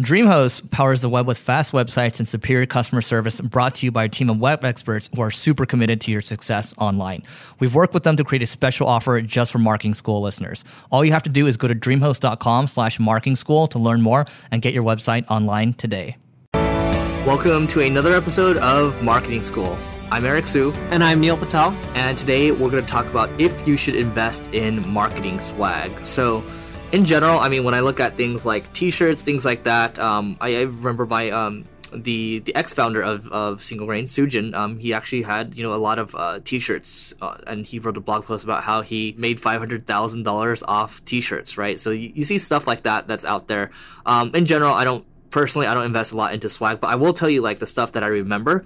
DreamHost powers the web with fast websites and superior customer service brought to you by a team of web experts who are super committed to your success online. We've worked with them to create a special offer just for marketing school listeners. All you have to do is go to dreamhost.com slash marketing school to learn more and get your website online today. Welcome to another episode of Marketing School. I'm Eric Siu. And I'm Neil Patel. And today we're going to talk about if you should invest in marketing swag. So in general, I mean, when I look at things like T-shirts, things like that, um, I, I, remember my um, the the ex-founder of, of Single Grain, Sujan. um, he actually had you know a lot of uh, T-shirts, uh, and he wrote a blog post about how he made five hundred thousand dollars off T-shirts, right? So you, you, see stuff like that that's out there. Um, in general, I don't personally I don't invest a lot into swag, but I will tell you like the stuff that I remember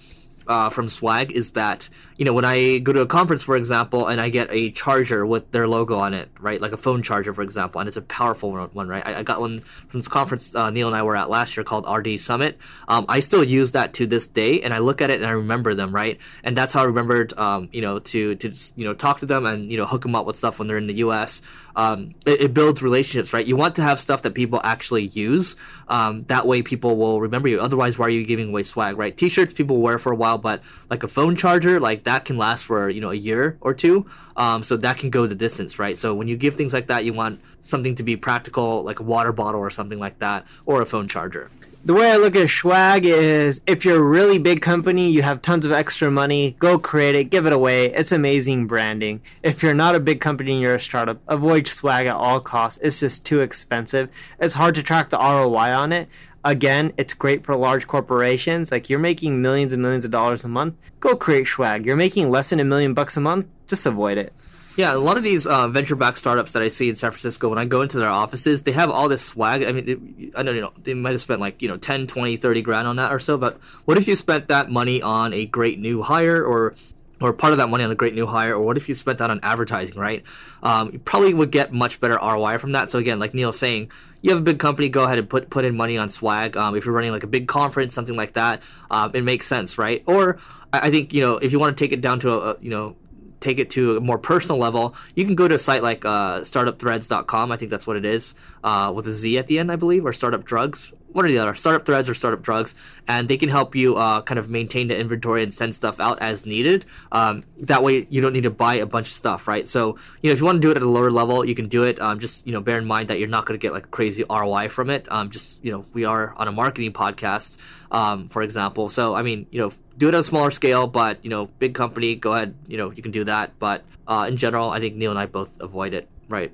uh, from Swag is that you know when I go to a conference, for example, and I get a charger with their logo on it, right, like a phone charger, for example, and it's a powerful one, right? I, I got one from this conference uh, Neil and I were at last year called RD Summit. Um, I still use that to this day, and I look at it and I remember them, right? And that's how I remembered, um, you know, to to you know talk to them and you know hook them up with stuff when they're in the U.S. Um, it, it, builds relationships, right? You want to have stuff that people actually use. Um, that way, people will remember you. Otherwise, why are you giving away swag, right? T-shirts people wear for a while but like a phone charger, like that can last for you know a year or two. Um, so that can go the distance, right? So when you give things like that, you want something to be practical, like a water bottle or something like that, or a phone charger the way I look at swag is if you're a really big company, you have tons of extra money, go create it, give it away. It's amazing branding. If you're not a big company and you're a startup, avoid swag at all costs. It's just too expensive. It's hard to track the ROI on it. Again, it's great for large corporations. Like you're making millions and millions of dollars a month, go create swag. You're making less than a million bucks a month, just avoid it. Yeah, a lot of these uh, venture-backed startups that I see in San Francisco, when I go into their offices, they have all this swag. I mean, I don't know, they might have spent like, you know, 10, 20, 30 grand on that or so, but what if you spent that money on a great new hire or or part of that money on a great new hire, or what if you spent that on advertising, right? Um, you probably would get much better ROI from that. So again, like Neil's saying, you have a big company, go ahead and put put in money on swag. Um, if you're running like a big conference, something like that, um, it makes sense, right? Or I think you know if you want to take it down to a, a you know take it to a more personal level, you can go to a site like uh, startupthreads.com. I think that's what it is, uh, with a Z at the end, I believe, or Startup Drugs what are the other startup threads or startup drugs and they can help you uh, kind of maintain the inventory and send stuff out as needed. Um, that way you don't need to buy a bunch of stuff right? So you know if you want to do it at a lower level you can do it. Um, just you know bear in mind that you're not going to get like crazy roi from it. Um, just you know we are on a marketing podcast um, for example. So i mean you know do it on a smaller scale but you know big company go ahead you know you can do that but uh, in general i think neil and i both avoid it right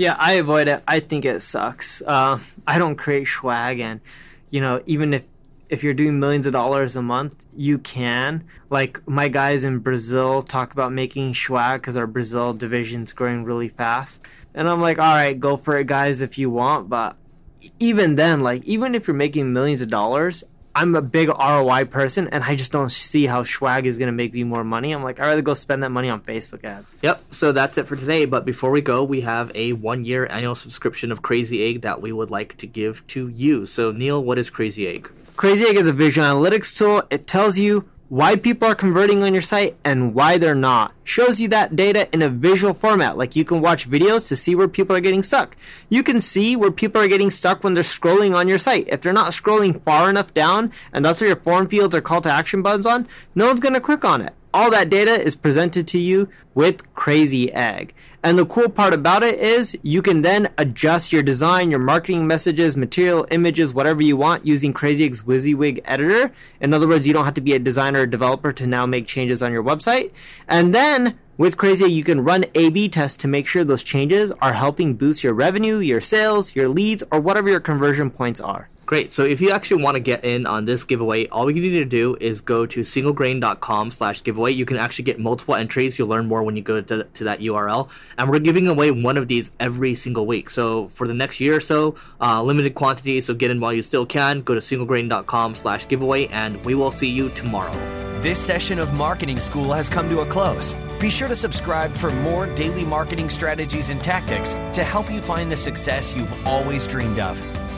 yeah, I avoid it. I think it sucks. Uh, I don't create swag, and you know, even if if you're doing millions of dollars a month, you can. Like my guys in Brazil talk about making swag because our Brazil division's growing really fast, and I'm like, all right, go for it, guys, if you want. But even then, like even if you're making millions of dollars, I'm a big ROI person, and I just don't see how swag is going to make me more money. I'm like, I'd rather go spend that money on Facebook ads. Yep. So that's it for today. But before we go, we have a one year annual subscription of Crazy Egg that we would like to give to you. So, Neil, what is Crazy Egg? Crazy Egg is a visual analytics tool. It tells you why people are converting on your site and why they're not. Shows you that data in a visual format, like you can watch videos to see where people are getting stuck. You can see where people are getting stuck when they're scrolling on your site. If they're not scrolling far enough down, and that's where your form fields or call to action buttons on, no one's going to click on it. All that data is presented to you with Crazy Egg. And the cool part about it is you can then adjust your design, your marketing messages, material, images, whatever you want using Crazy Egg's WYSIWYG editor. In other words, you don't have to be a designer or developer to now make changes on your website. And then with Crazy Egg, you can run A-B tests to make sure those changes are helping boost your revenue, your sales, your leads, or whatever your conversion points are. Great. So if you actually want to get in on this giveaway, all you need to do is go to singlegrain.com slash giveaway. You can actually get multiple entries. You'll learn more when you go to, to that URL. And we're giving away one of these every single week. So for the next year or so, uh, limited quantity. So get in while you still can. Go to singlegrain.com slash giveaway and we will see you tomorrow. This session of Marketing School has come to a close. Be sure to subscribe for more daily marketing strategies and tactics to help you find the success you've always dreamed of.